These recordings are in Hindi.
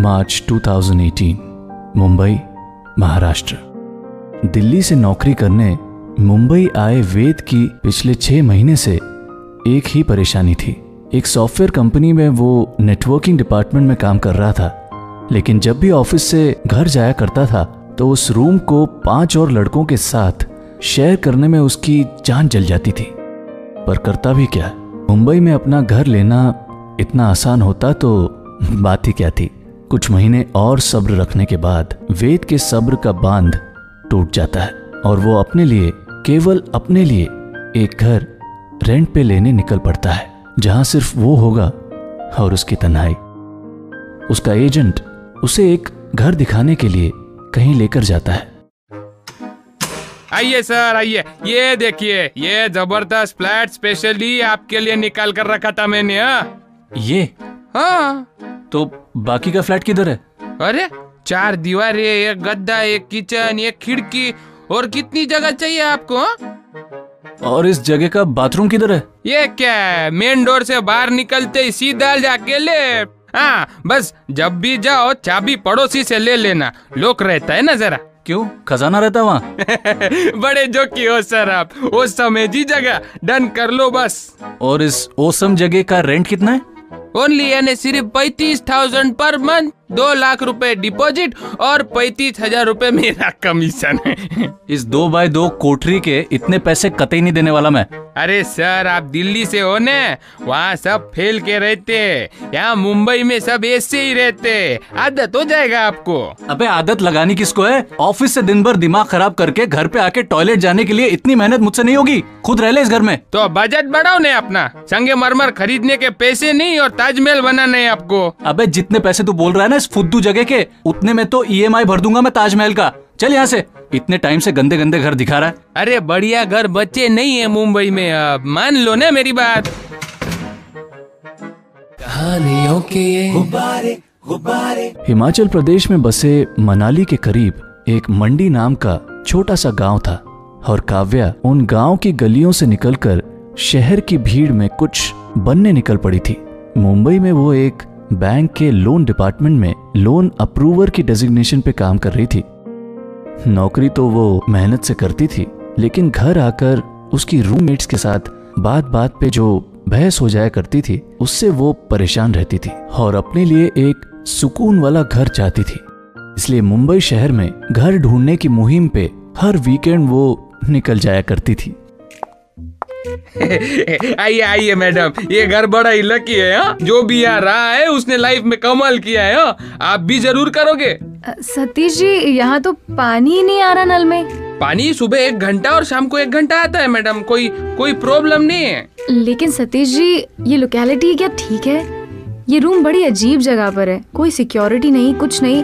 मार्च 2018 मुंबई, महाराष्ट्र। दिल्ली से नौकरी करने मुंबई आए वेद की पिछले छह महीने से एक ही परेशानी थी। एक सॉफ्टवेयर कंपनी में वो नेटवर्किंग डिपार्टमेंट में काम कर रहा था, लेकिन जब भी ऑफ़िस से घर जाया करता था तो उस रूम को पाँच और लड़कों के साथ शेयर करने में उसकी जान जल जाती थी। पर करता भी क्या? मुंबई में अपना घर लेना इतना आसान होता तो बात ही क्या थी? कुछ महीने और सब्र रखने के बाद वेद के सब्र का बाँध टूट जाता है और वो अपने लिए केवल अपने लिए एक घर रेंट पे लेने निकल पड़ता है जहाँ सिर्फ़ वो होगा और उसकी तन्हाई। उसका एजेंट उसे एक घर दिखाने के लिए कहीं लेकर जाता है। आइए सर आइए। ये देखिए ये ज़बरदस्त फ्लैट स्पेशली आपके लिए निकाल कर रखा था मैंने हाँ। ये? हाँ। तो बाकी का फ्लैट किधर है? अरे चार दीवारें एक गद्दा एक किचन एक खिड़की और कितनी जगह चाहिए आपको हाँ? और इस जगह का बाथरूम किधर है? ये क्या है? मेन डोर से बाहर निकलते ही सीधा जाके ले। हाँ बस जब भी जाओ चाबी पड़ोसी से ले लेना। लोक रहता है ना जरा। क्यों? खजाना रहता वहाँ? बड़े जो की हो सर आप। वो समय जी जगह। डन कर लो बस। और इस ओसम जगह का रेंट कितना है? ओनली यानी सिर्फ़ पैतीस थाउज़ेंड पर मंथ दो लाख रुपए डिपॉजिट और पैतीस हज़ार रूपए मेरा कमीशन है। इस दो बाय दो कोठरी के इतने पैसे कतई नहीं देने वाला मैं। अरे सर आप दिल्ली से हो ने? वहाँ सब फेल के रहते यहाँ मुंबई में सब ऐसे ही रहते आदत हो जाएगा आपको। अबे आदत लगानी किसको है? ऑफ़िस से दिन भर दिमाग खराब करके घर पे आके टॉयलेट जाने के लिए इतनी मेहनत मुझसे नहीं होगी। खुद रह ले इस घर में। तो बजट बढ़ाओ ने अपना। संगे मरमर खरीदने के पैसे नहीं और ताजमहल बनाने हैं आपको। अबे जितने पैसे तू बोल रहा है ना इस फुद्दू जगह के उतने में तो ईएमआई भर दूँगा मैं ताजमहल का। चल यहाँ से। इतने टाइम से गंदे गंदे घर दिखा रहा है। अरे बढ़िया घर बच्चे नहीं है मुंबई में अब मान लो ना मेरी बात। कहानियों के गुब्बारे गुब्बारे। हिमाचल प्रदेश में बसे मनाली के करीब एक मंडी नाम का छोटा सा गाँव था और काव्या उन गाँव की गलियों से निकलकर शहर की भीड़ में कुछ बनने निकल पड़ी थी। मुंबई में वो एक बैंक के लोन डिपार्टमेंट में लोन अप्रूवर की डेजिग्नेशन पे काम कर रही थी। नौकरी तो वो मेहनत से करती थी, लेकिन घर आकर उसकी रूममेट्स के साथ बात बात पे जो बहस हो जाया करती थी, उससे वो परेशान रहती थी और अपने लिए एक सुकून वाला घर चाहती थी। इसलिए मुंबई शहर में घर ढूँढने की मुहिम पे हर वीकेंड वो निकल जाया करती थी। आइए आइए मैडम। ये घर बड़ा ही लकी है हा? जो भी यहाँ रहा है उसने लाइफ में कमाल किया है हा? आप भी ज़रूर करोगे। सतीश जी यहाँ तो पानी ही नहीं आ रहा नल में। पानी सुबह एक घंटा और शाम को एक घंटा आता है मैडम। कोई कोई प्रॉब्लम नहीं है। लेकिन सतीश जी ये लोकेलिटी क्या ठीक है? ये रूम बड़ी अजीब जगह पर है। कोई सिक्योरिटी नहीं कुछ नहीं।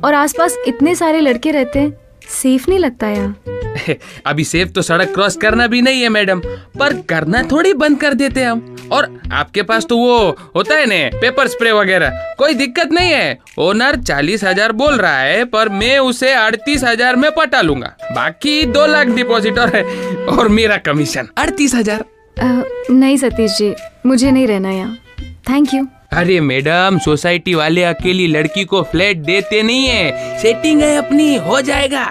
और आसपास इतने सारे लड़के रहते हैं। सेफ़ नहीं लगता यहाँ। अभी सेफ़ तो सड़क क्रॉस करना भी नहीं है मैडम। पर करना थोड़ी बंद कर देते हम। और आपके पास तो वो होता है ने पेपर स्प्रे वगैरह। कोई दिक्कत नहीं है। ओनर चालीस हज़ार बोल रहा है पर मैं उसे अड़तीस हज़ार में पटा लूँगा। बाकी दो लाख डिपॉजिट और और मेरा कमीशन। अड़तीस हज़ार? नहीं सतीश जी मुझे नहीं रहना यहाँ। थैंक यू अरे मैडम सोसाइटी वाले अकेली लड़की को फ्लैट देते नहीं है। सेटिंग है अपनी हो जाएगा।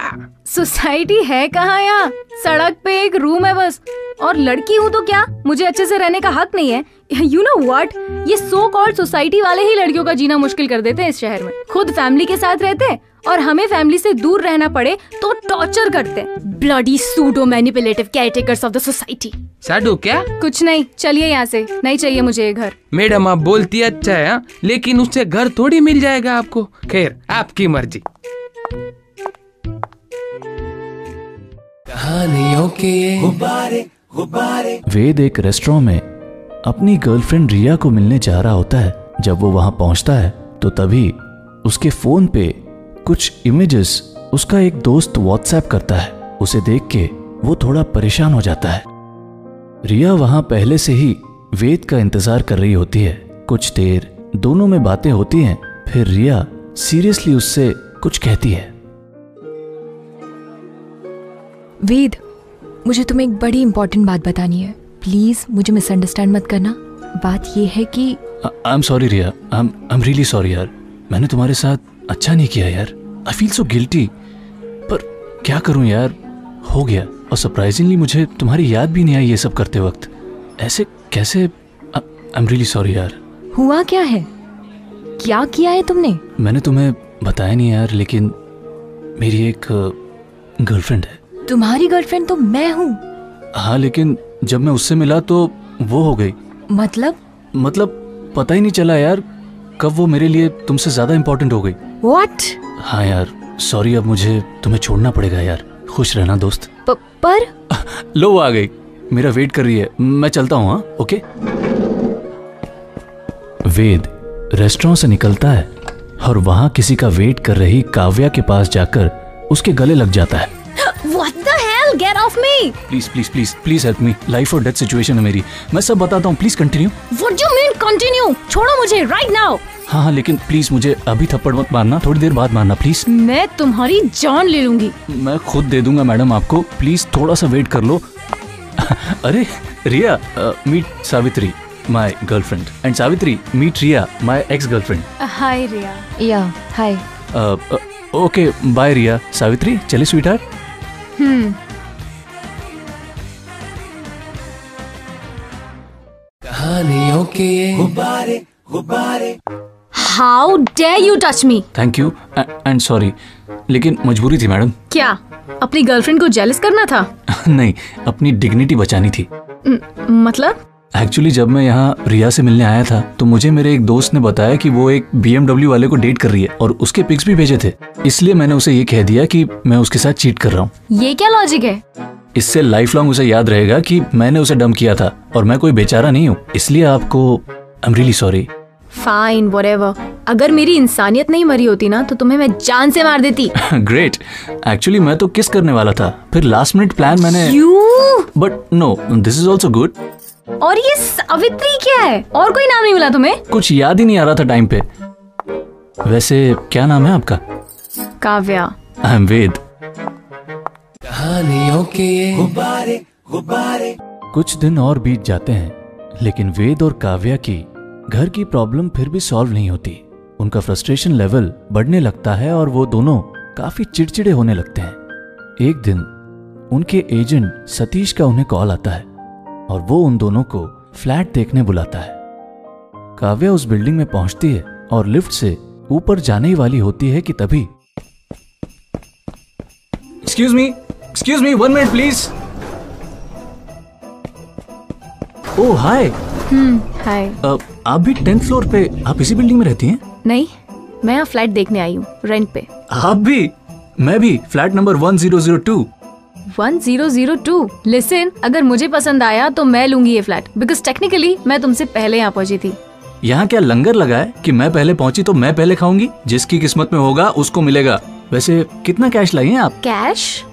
सोसाइटी है कहाँ यहाँ? सड़क पे एक रूम है बस। और लड़की हूँ तो क्या? मुझे अच्छे से रहने का हक नहीं है। यू नो व्हाट ये सो कॉल्ड सोसाइटी वाले ही लड़कियों का जीना मुश्किल कर देते हैं इस शहर में। खुद फैमिली के साथ रहते हैं और हमें फैमिली से दूर रहना पड़े तो टॉर्चर करते bloody pseudo manipulative caretakers of the society साडू क्या? कुछ नहीं चलिए यहाँ से। नहीं चाहिए मुझे ये घर। मैडम आप बोलती अच्छा है हाँ? लेकिन उससे घर थोड़ी मिल जाएगा आपको। खैर आपकी मर्ज़ी। कहानियों के गुब्बारे गुब्बारे। वेद एक रेस्टोरेंट में अपनी गर्लफ्रेंड रिया को मिलने जा रहा होता है। जब वो वहाँ पहुँचता है तो तभी उसके फ़ोन पे कुछ इमेजेस उसका एक दोस्त व्हाट्सएप करता है। उसे देख के वो थोड़ा परेशान हो जाता है। रिया वहाँ पहले से ही वेद का इंतज़ार कर रही होती है। कुछ देर दोनों में बातें होती हैं, फिर रिया सीरियसली उससे कुछ कहती है। वेद मुझे तुम्हें एक बड़ी इंपॉर्टेंट बात बतानी है। प्लीज़ मुझे मिसअंडरस्टैंड मत करना। बात यह है कि I am sorry Riya. I am really sorry यार। मैंने तुम्हारे साथ अच्छा नहीं किया यार। आई फील सो गिल्टी पर क्या करूँ यार? हो गया। और सरप्राइजिंगली मुझे तुम्हारी याद भी नहीं आई ये सब करते वक्त। ऐसे कैसे? आई एम रियली सॉरी यार। हुआ क्या है? क्या किया है तुमने? मैंने तुम्हें बताया नहीं यार लेकिन मेरी एक गर्लफ्रेंड है। तुम्हारी गर्लफ्रेंड तो मैं हूँ। हाँ लेकिन जब मैं उससे मिला तो वो हो गई। मतलब? मतलब पता ही नहीं चला यार कब वो मेरे लिए तुमसे ज़्यादा इम्पोर्टेंट हो गई। व्हाट हाँ यार सॉरी अब मुझे तुम्हें छोड़ना पड़ेगा यार। खुश रहना दोस्त। प, पर? लो वो आ गई। मेरा वेट कर रही है। मैं चलता हूँ हाँ? ओके वेद रेस्टोरेंट से निकलता है और वहाँ किसी का वेट कर रही काव्या के पास जाकर उसके गले लग जाता है। What? Get off me! Please please please please help me life और डेथ सिचुएशन है मेरी। मैं सब बताता हूँ please continue What do you mean continue? छोड़ो मुझे right now! हाँ हाँ लेकिन प्लीज़ मुझे अभी थप्पड़ मत मारना थोड़ी देर बाद मारना प्लीज़ मैं तुम्हारी जान ले लूँगी। मैं खुद दे दूँगा मैडम आपको। प्लीज़ थोड़ा सा वेट कर लो। अरे Riya meet Savitri my girlfriend and Savitri meet Riya my ex girlfriend hi Riya. Yeah hi okay bye Riya. Savitri चले स्वीटर हम्म। कहानियों के ये गुब्बारे। गुब्बारे how dare you touch me thank you and sorry लेकिन मजबूरी थी मैडम। क्या? अपनी गर्लफ्रेंड को जेलस करना था? नहीं अपनी डिग्निटी बचानी थी। मतलब? एक्चुअली जब मैं यहाँ रिया से मिलने आया था तो मुझे मेरे एक दोस्त ने बताया कि वो एक BMW वाले को डेट कर रही है और उसके पिक्स भी भेजे थे। इसलिए मैंने उसे ये कह दिया कि मैं उसके साथ चीट कर रहा हूँ। ये क्या लॉजिक है? इससे लाइफ लॉन्ग उसे याद रहेगा कि मैंने उसे डम किया था और मैं कोई बेचारा नहीं हूँ। इसलिए आपको I am really sorry fine whatever अगर मेरी इंसानियत नहीं मरी होती ना तो तुम्हें मैं जान से मार देती। ग्रेट एक्चुअली मैं तो किस करने वाला था? फिर लास्ट मिनट प्लान मैंने you but no this is also good और ये सावित्री क्या है? और कोई नाम नहीं मिला तुम्हें? कुछ याद ही नहीं आ रहा था टाइम पे। वैसे क्या नाम है आपका? काव्या। आई एम वेद कहानियों के गुब्बारे गुब्बारे। कुछ दिन और बीत जाते हैं लेकिन वेद और काव्या की घर की प्रॉब्लम फिर भी सॉल्व नहीं होती। उनका फ्रस्ट्रेशन लेवल बढ़ने लगता है और वो दोनों काफ़ी चिड़चिड़े होने लगते हैं। एक दिन उनके एजेंट सतीश का उन्हें कॉल आता है और वो उन दोनों को फ्लैट देखने बुलाता है। काव्या उस बिल्डिंग में पहुँचती है और लिफ्ट से ऊपर जाने ही वाली होती है कि तभी excuse me excuse me one minute please oh hi hi आप भी टेंथ फ्लोर पे आप इसी बिल्डिंग में रहती हैं? नहीं मैं यहाँ फ्लैट देखने आई हूँ रेंट पे। आप भी? मैं भी flat number one zero zero two one zero zero two listen अगर मुझे पसंद आया तो मैं लूँगी ये फ्लैट बिकॉज़ टेक्निकली मैं तुमसे पहले यहाँ पहुँची थी। यहाँ क्या लंगर लगा है कि मैं पहले पहुँची तो मैं पहले खाऊँगी? जिसकी किस्मत में होगा उसको मिलेगा। वैसे कितना कैश लाई हैं आप? कैश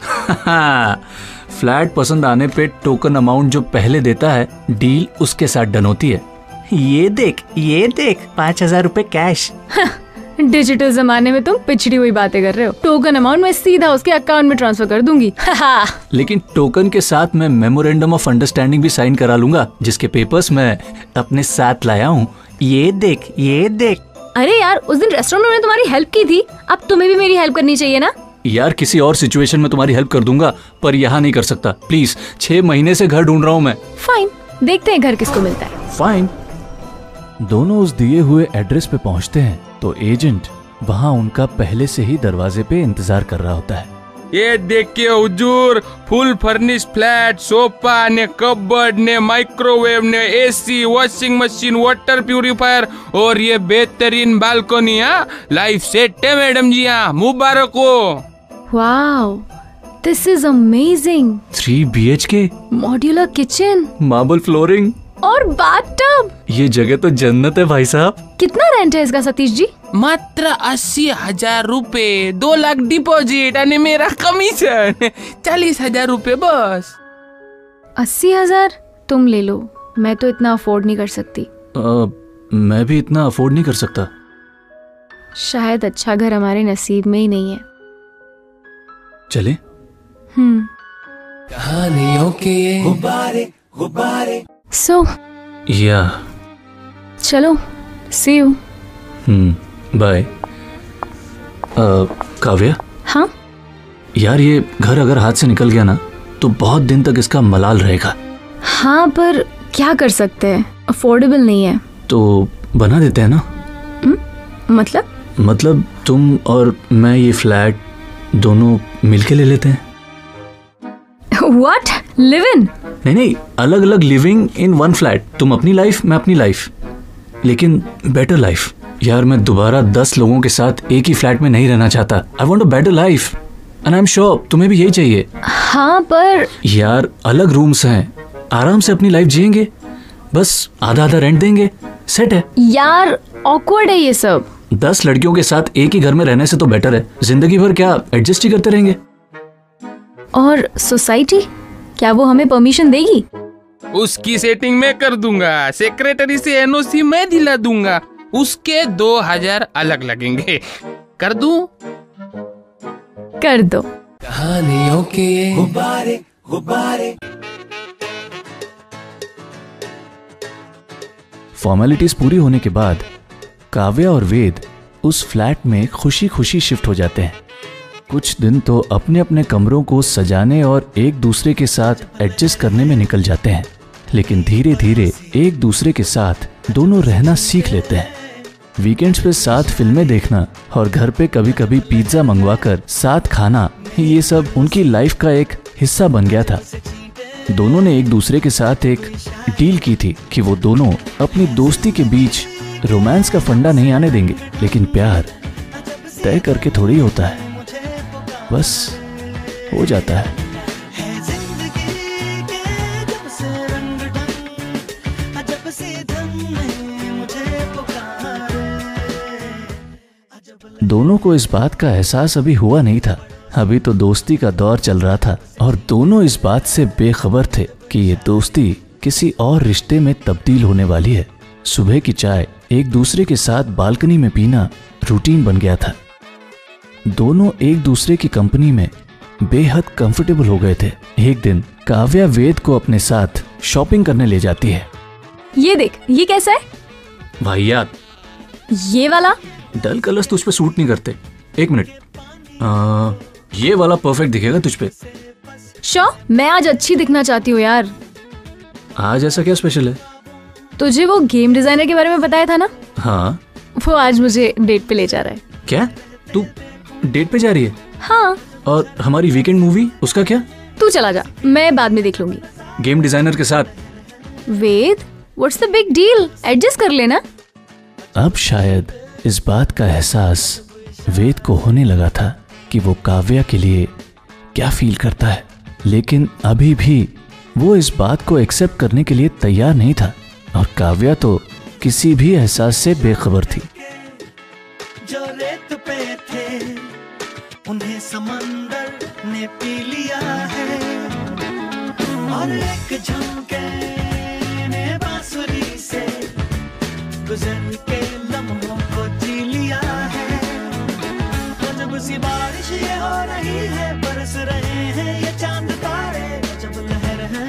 फ्लैट पसंद आने पे टोकन अमाउंट जो पहले देता है डील उसके साथ डन होती है। ये देख ये देख पाँच हज़ार रूपए कैश डिजिटल जमाने में तुम पिछड़ी हुई बातें कर रहे हो। टोकन अमाउंट मैं सीधा उसके अकाउंट में ट्रांसफ़र कर दूँगी। लेकिन टोकन के साथ मैं मेमोरेंडम ऑफ़ अंडरस्टैंडिंग भी साइन करा लूँगा जिसके पेपर्स मैं अपने साथ लाया हूँ। ये देख ये देख अरे यार उस दिन रेस्टोरेंट में मैंने तुम्हारी हेल्प की थी। अब तुम्हें भी मेरी हेल्प करनी चाहिए ना? यार किसी और सिचुएशन में तुम्हारी हेल्प कर दूँगा पर यहाँ नहीं कर सकता। प्लीज़ छह महीने से घर ढूंढ रहा हूँ मैं। फाइन देखते हैं घर किसको मिलता है। फाइन दोनों उस दिए हुए एड्रेस पे पहुँचते हैं तो एजेंट वहाँ उनका पहले से ही दरवाजे पे इंतज़ार कर रहा होता है। ये देखिए हुजूर फुल फर्निश फ्लैट सोफा ने कबर्ड ने माइक्रोवेव ने AC washing machine water purifier और ये बेहतरीन बालकोनी हाँ? लाइफ सेट है मैडम जी हाँ। मुबारक हो। Wow this is amazing three B H K modular kitchen marble flooring और बाथटब ये जगह तो जन्नत है भाई साहब। कितना रेंट है इसका सतीश जी? मात्र अस्सी हज़ार रूपए दो लाख डिपॉजिट आणि मेरा कमीशन चालीस हज़ार रूपए बस। अस्सी हज़ार? तुम ले लो मैं तो इतना अफोर्ड नहीं कर सकती। अ, मैं भी इतना अफोर्ड नहीं कर सकता। शायद अच्छा घर हमारे नसीब में ही नहीं है। चले। हम्म। कहानियों के गुब्बारे गुब्बारे। सो या चलो see you hmm bye Kavya? हाँ? यार ये घर अगर हाथ से निकल गया ना तो बहुत दिन तक इसका मलाल रहेगा। हाँ पर क्या कर सकते हैं? अफोर्डेबल नहीं है। तो बना देते हैं ना? मतलब? मतलब तुम और मैं ये फ्लैट दोनों मिलके ले लेते हैं? व्हाट लिव इन नहीं नहीं अलग अलग लिविंग इन वन फ्लैट तुम अपनी लाइफ मैं अपनी लाइफ लेकिन बेटर लाइफ यार मैं दोबारा दस लोगों के साथ एक ही फ्लैट में नहीं रहना चाहता. I want a better life and I am sure तुम्हें भी यही चाहिए. हाँ पर यार अलग रूम्स हैं. आराम से अपनी लाइफ जिएँगे. बस आधा आधा रेंट देंगे. सेट है. यार ऑकवर्ड है ये सब. दस लड़कियों के साथ एक ही घर में रहने से तो बेटर है. ज़िंदगी भर क्या एडजस्ट ही करते रहेंगे? और सोसाइटी? क्या वो हमें परमिशन देगी? उसकी सेटिंग मैं कर दूँगा। सेक्रेटरी से एनओसी मैं दिला दूँगा। उसके दो हज़ार अलग लगेंगे। कर दूँ? कर दो। कहानियों के गुब्बारे गुब्बारे। फॉर्मेलिटीज पूरी होने के बाद काव्या और वेद उस फ्लैट में खुशी खुशी शिफ्ट हो जाते हैं। कुछ दिन तो अपने अपने कमरों को सजाने और एक दूसरे के साथ एडजस्ट करने में निकल जाते हैं। लेकिन धीरे धीरे एक दूसरे के साथ दोनों रहना सीख लेते हैं। वीकेंड्स पे साथ फ़िल्में देखना और घर पे कभी कभी पिज्जा मंगवाकर साथ खाना, ये सब उनकी लाइफ का एक हिस्सा बन गया था। दोनों ने एक दूसरे के साथ एक डील की थी कि वो दोनों अपनी दोस्ती के बीच रोमांस का फंडा नहीं आने देंगे, लेकिन प्यार तय करके थोड़ी होता है। बस हो जाता है। दोनों को इस बात का एहसास अभी हुआ नहीं था। अभी तो दोस्ती का दौर चल रहा था और दोनों इस बात से बेखबर थे कि ये दोस्ती किसी और रिश्ते में तब्दील होने वाली है। सुबह की चाय एक दूसरे के साथ बालकनी में पीना रूटीन बन गया था। दोनों एक दूसरे की कंपनी में बेहद कंफर्टेबल हो गए थे। एक दिन काव्या वेद को अपने साथ शॉपिंग करने ले जाती है। ये देख ये कैसा है? भाईयात ये वाला? डल कलर्स तुझ पे सूट नहीं करते। एक मिनट। आ, ये वाला परफेक्ट दिखेगा तुझ पे। शो मैं आज अच्छी दिखना चाहती हूँ यार। आज ऐसा क्या स्पेशल है? तुझे वो गेम डिज़ाइनर के बारे में बताया था ना? हाँ। वो आज मुझे डेट पे ले जा रहा है। क्या? तू डेट पे जा रही है? हाँ। और हमारी वीकेंड मूवी उसका क्या? तू चला जा मैं बाद में देख लूँगी। गेम डिज़ाइनर के साथ। Ved what's the big deal adjust कर लेना। अब शायद इस बात का एहसास वेद को होने लगा था कि वो काव्या के लिए क्या फील करता है। लेकिन अभी भी वो इस बात को एक्सेप्ट करने के लिए तैयार नहीं था। और काव्या तो किसी भी एहसास से बेखबर थी। समंदर ने पी लिया है। और एक झुमके ने बांसुरी से गुजर के लम्हों को जी लिया है। गजब सी बारिश ये हो रही है बरस रहे हैं ये चाँद तारे जब लहर है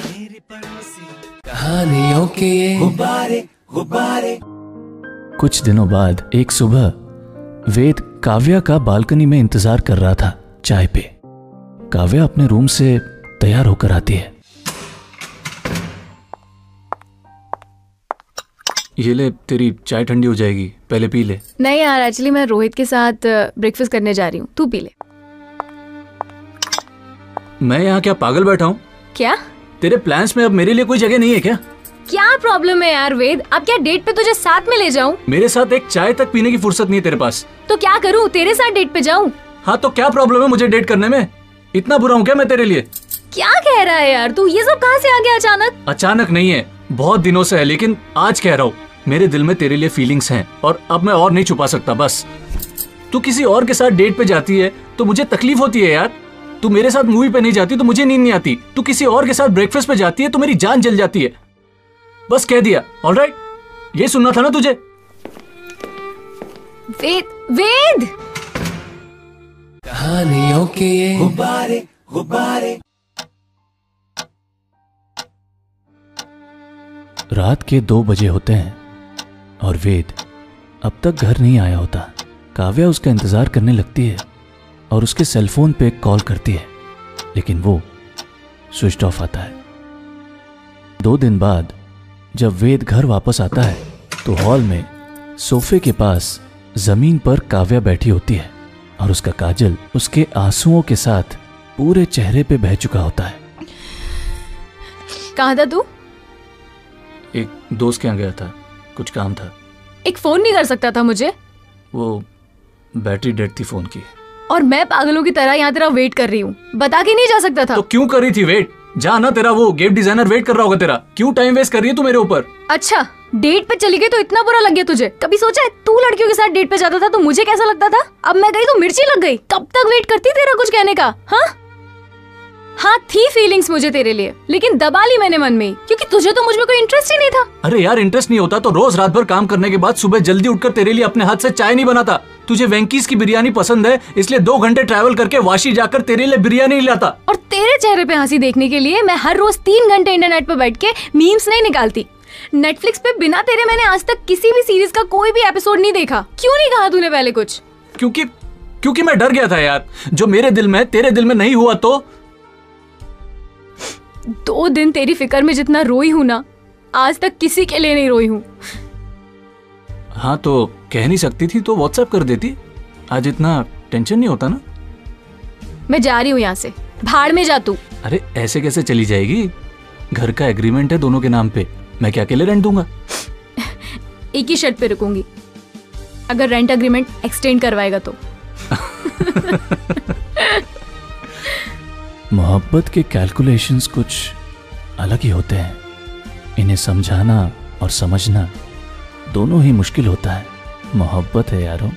मेरी पड़ोसी। कहानियों के गुब्बारे गुब्बारे। कुछ दिनों बाद एक सुबह वेद काव्या का बालकनी में इंतज़ार कर रहा था चाय पे। काव्या अपने रूम से तैयार होकर आती है। ये ले तेरी चाय ठंडी हो जाएगी पहले पी ले। नहीं यार एक्चुअली मैं रोहित के साथ ब्रेकफास्ट करने जा रही हूँ तू पी ले। मैं यहाँ क्या पागल बैठा हूँ? क्या? तेरे प्लान्स में अब मेरे लिए कोई जगह नहीं है क्या? क्या प्रॉब्लम है यार वेद? अब क्या डेट पे तुझे साथ में ले जाऊँ? मेरे साथ एक चाय तक पीने की फुर्सत नहीं है तेरे पास। तो क्या करूँ? तेरे साथ डेट पे जाऊँ? हाँ तो क्या प्रॉब्लम है मुझे डेट करने में? इतना बुरा हूँ क्या मैं तेरे लिए? क्या कह रहा है यार तू? ये सब कहाँ से आ गया अचानक? अचानक नहीं है। बहुत दिनों से है लेकिन आज कह रहा हूँ मेरे दिल में तेरे लिए फीलिंग्स हैं और अब मैं और नहीं छुपा सकता बस। तू किसी और के साथ डेट पे जाती है तो मुझे तकलीफ़ होती है यार। तू मेरे साथ मूवी पे नहीं जाती तो मुझे नींद नहीं आती। तू किसी और के साथ ब्रेकफास्ट पे जाती है तो मेरी जान जल जाती है। बस कह दिया। ऑल ऑलराइट ये सुनना था ना तुझे? वेद वेद! कहानियों के गुब्बारे गुब्बारे। रात के दो बजे होते हैं और वेद अब तक घर नहीं आया होता। काव्या उसका इंतज़ार करने लगती है और उसके सेलफोन पे कॉल करती है लेकिन वो स्विच ऑफ़ आता है। दो दिन बाद जब वेद घर वापस आता है तो हॉल में सोफे के पास ज़मीन पर काव्या बैठी होती है और उसका काजल उसके आंसुओं के साथ पूरे चेहरे पे बह चुका होता है। कहा था तू? एक दोस्त के यहाँ गया था कुछ काम था। एक फ़ोन नहीं कर सकता था मुझे? वो बैटरी डेड थी फ़ोन की। और मैं पागलों की तरह यहाँ तेरा वेट कर रही हूँ। बता के नहीं जा सकता था? तो क्यों कर रही थी वेट? जा ना तेरा वो गेट डिज़ाइनर वेट कर रहा होगा तेरा। क्यों टाइम वेस्ट कर रही है तू मेरे ऊपर? अच्छा डेट पे चली गई तो इतना बुरा लग गया तुझे। कभी सोचा है तू लड़कियों के साथ डेट पे जाता था तो मुझे कैसा लगता था? अब मैं गई तो मिर्ची लग गई। कब तक वेट करती तेरा कुछ कहने का? हाँ? हाँ थी फीलिंग्स मुझे तेरे लिए लेकिन दबा ली मैंने मन में क्योंकि तुझे तो मुझमें कोई इंटरेस्ट ही नहीं था। अरे यार इंटरेस्ट नहीं होता तो रोज रात भर काम करने के बाद सुबह जल्दी उठकर तेरे लिए अपने हाथ से चाय नहीं बनाता। तुझे वेंकीज की बिरयानी पसंद है इसलिए दो घंटे ट्रैवल करके वाशी जाकर तेरे लिए बिरयानी लाता और तेरे चेहरे पे हँसी देखने के लिए मैं हर रोज तीन घंटे इंटरनेट पर बैठ के मीम्स नहीं निकालती। नेटफ्लिक्स पे बिना तेरे मैंने आज तक किसी भी सीरीज़ का कोई भी एपिसोड नहीं देखा। क्यों नहीं कहा तूने पहले कुछ? क्योंकि क्योंकि मैं डर गया था यार। जो मेरे दिल में तेरे दिल में नहीं हुआ तो दो दिन तेरी फ़िक्र में जितना रोई हूँ ना आज तक किसी के लिए नहीं रोई हूँ। हाँ तो कह नहीं सकती थी तो व्हाट्सएप कर देती। आज इतना टेंशन नहीं होता ना? मैं जा रही हूँ यहाँ से। भाड़ में जा तू। अरे ऐसे कैसे चली जाएगी? घर का एग्रीमेंट है दोनों के नाम पे। मैं क्या अकेले रेंट दूँगा? एक ही शर्त पे रुकूँगी। अगर रेंट अग्रीमेंट एक्सटेंड करवाएगा तो। मोहब्बत के कैलकुलेशंस कुछ अलग ही होते हैं। इन्हें समझाना और समझना दोनों ही मुश्किल होता है। मोहब्बत है यारों,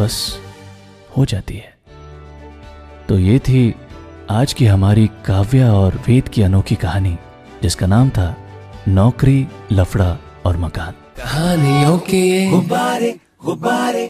बस हो जाती है। तो ये थी आज की हमारी काव्या और वेद की अनोखी कहानी, जिसका नाम था नौकरी, लफड़ा और मकान। कहानियों के गुब्बारे गुब्बारे।